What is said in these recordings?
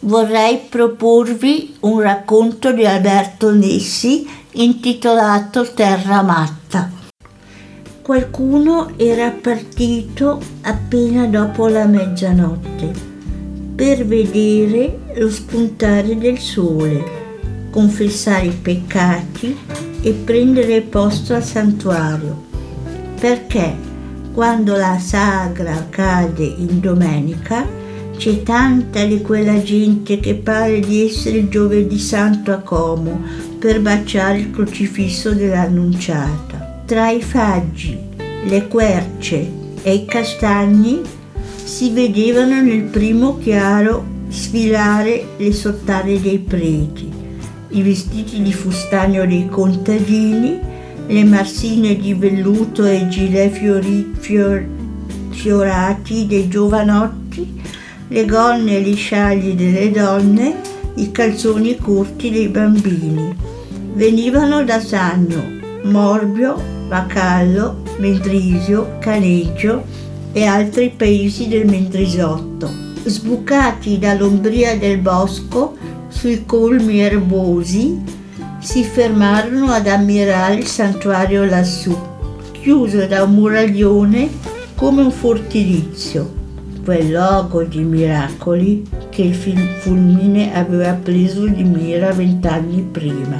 Vorrei proporvi un racconto di Alberto Nessi intitolato Terra Matta. Qualcuno era partito appena dopo la mezzanotte per vedere lo spuntare del sole, confessare i peccati e prendere posto al santuario, perché quando la sagra cade in domenica c'è tanta di quella gente che pare di essere giovedì santo a Como per baciare il crocifisso dell'annunciata. Tra i faggi, le querce e i castagni si vedevano nel primo chiaro sfilare le sottane dei preti, i vestiti di fustagno dei contadini, le marsine di velluto e i gilet fiori, fior, fiorati dei giovanotti, le gonne e gli sciagli delle donne, i calzoni corti dei bambini. Venivano da Sagno, Morbio, Bacallo, Mendrisio, Caneggio e altri paesi del Mendrisotto. Sbucati dall'ombria del bosco, sui colmi erbosi, si fermarono ad ammirare il santuario lassù, chiuso da un muraglione come un fortilizio, quel luogo di miracoli che il fulmine aveva preso di mira vent'anni prima,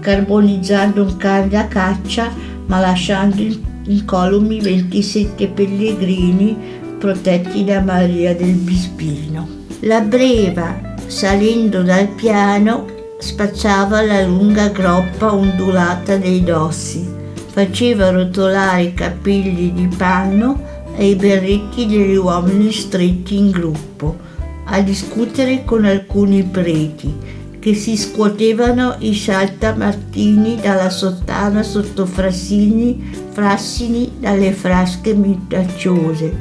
carbonizzando un can da caccia ma lasciando incolumi 27 pellegrini protetti da Maria del Bispino. La breva, salendo dal piano, spacciava la lunga groppa ondulata dei dossi, faceva rotolare i capelli di panno i berretti degli uomini stretti in gruppo, a discutere con alcuni preti che si scuotevano i saltamartini dalla sottana sotto frassini, frassini dalle frasche minacciose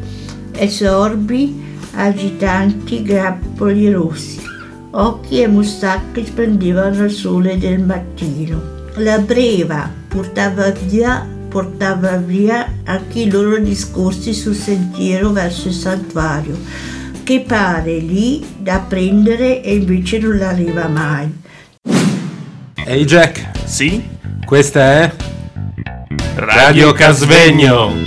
e sorbi agitanti grappoli rossi occhi e mustacche splendevano al sole del mattino. La breva portava via, portava via anche i loro discorsi sul sentiero verso il santuario, che pare lì da prendere e invece non arriva mai. Ehi hey Jack, sì? Questa è Radio Casvegno.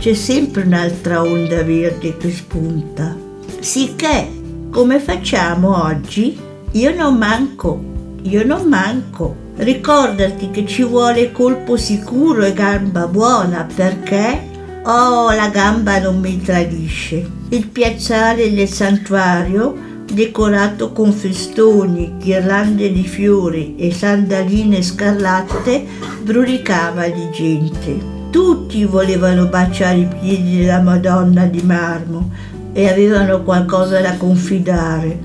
c'è sempre un'altra onda verde che spunta. Sicché, come facciamo oggi? Io non manco, io non manco. Ricordati che ci vuole colpo sicuro e gamba buona perché, oh, la gamba non mi tradisce. Il piazzale del santuario, decorato con festoni, ghirlande di fiori e sandaline scarlatte, brulicava di gente. Tutti volevano baciare i piedi della Madonna di marmo e avevano qualcosa da confidare.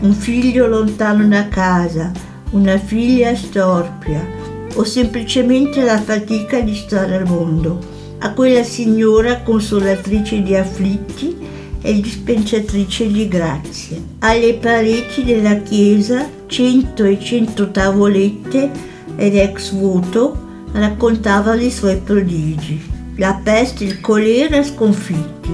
Un figlio lontano da casa, una figlia storpia o semplicemente la fatica di stare al mondo. A quella signora consolatrice di afflitti e dispensatrice di grazie. Alle pareti della chiesa cento e cento tavolette ed ex voto raccontavano i suoi prodigi. La peste e il colera sconfitti,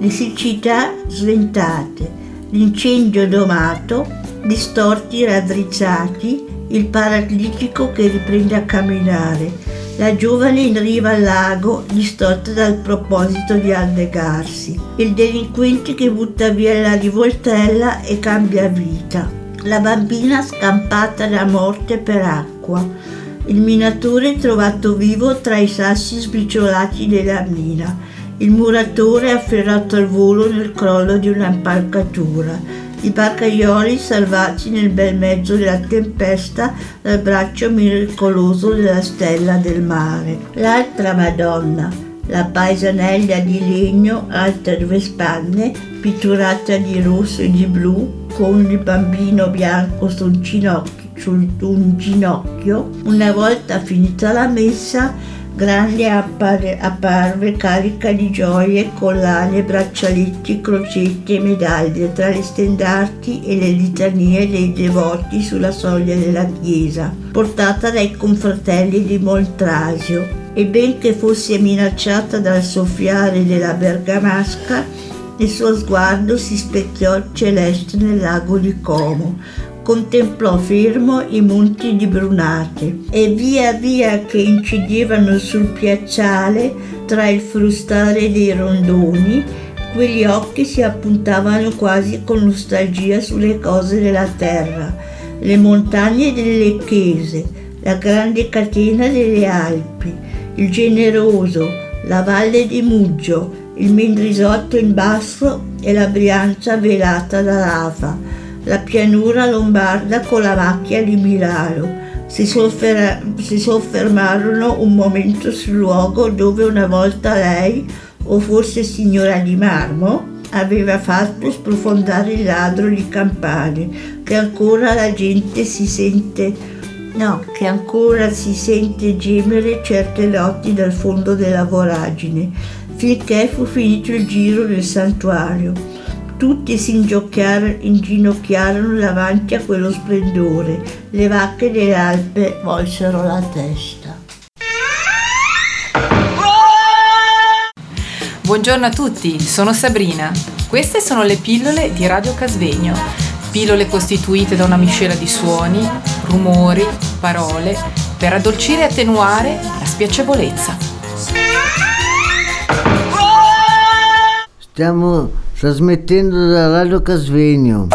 le siccità sventate, l'incendio domato, gli storti raddrizzati, il paralitico che riprende a camminare, la giovane in riva al lago distorta dal proposito di annegarsi, il delinquente che butta via la rivoltella e cambia vita, la bambina scampata da morte per acqua, il minatore trovato vivo tra i sassi sbriciolati della mina, il muratore afferrato al volo nel crollo di un'impalcatura, i barcaioli salvati nel bel mezzo della tempesta dal braccio miracoloso della stella del mare. L'altra Madonna, la paesanella di legno alta due spanne, pitturata di rosso e di blu, con il bambino bianco sul, ginocchio, su un ginocchio. Una volta finita la messa, Grande appare, apparve carica di gioie, collane, braccialetti, crocetti e medaglie tra le stendarti e le litanie dei devoti sulla soglia della chiesa, portata dai confratelli di Moltrasio. E benché fosse minacciata dal soffiare della bergamasca, il suo sguardo si specchiò celeste nel lago di Como, contemplò fermo i monti di Brunate e via via che incidevano sul piacciale tra il frustare dei rondoni, quegli occhi si appuntavano quasi con nostalgia sulle cose della terra, le montagne delle Chiese, la grande catena delle Alpi, il generoso, la valle di Muggio, il Mendrisotto in basso e la Brianza velata da lava la pianura lombarda con la macchia di Milano. Si, soffer- si soffermarono un momento sul luogo dove una volta lei, o forse signora di marmo, aveva fatto sprofondare il ladro di campane, che ancora la gente si sente No, che ancora si sente gemere certe notti dal fondo della voragine, finché fu finito il giro del santuario. Tutti si inginocchiarono davanti a quello splendore. Le vacche delle Alpe volsero la testa. Buongiorno a tutti, sono Sabrina. Queste sono le pillole di Radio Casvegno. Pillole costituite da una miscela di suoni, rumori, parole, per addolcire e attenuare la spiacevolezza. Stiamo trasmettendo da Radio Casvegno.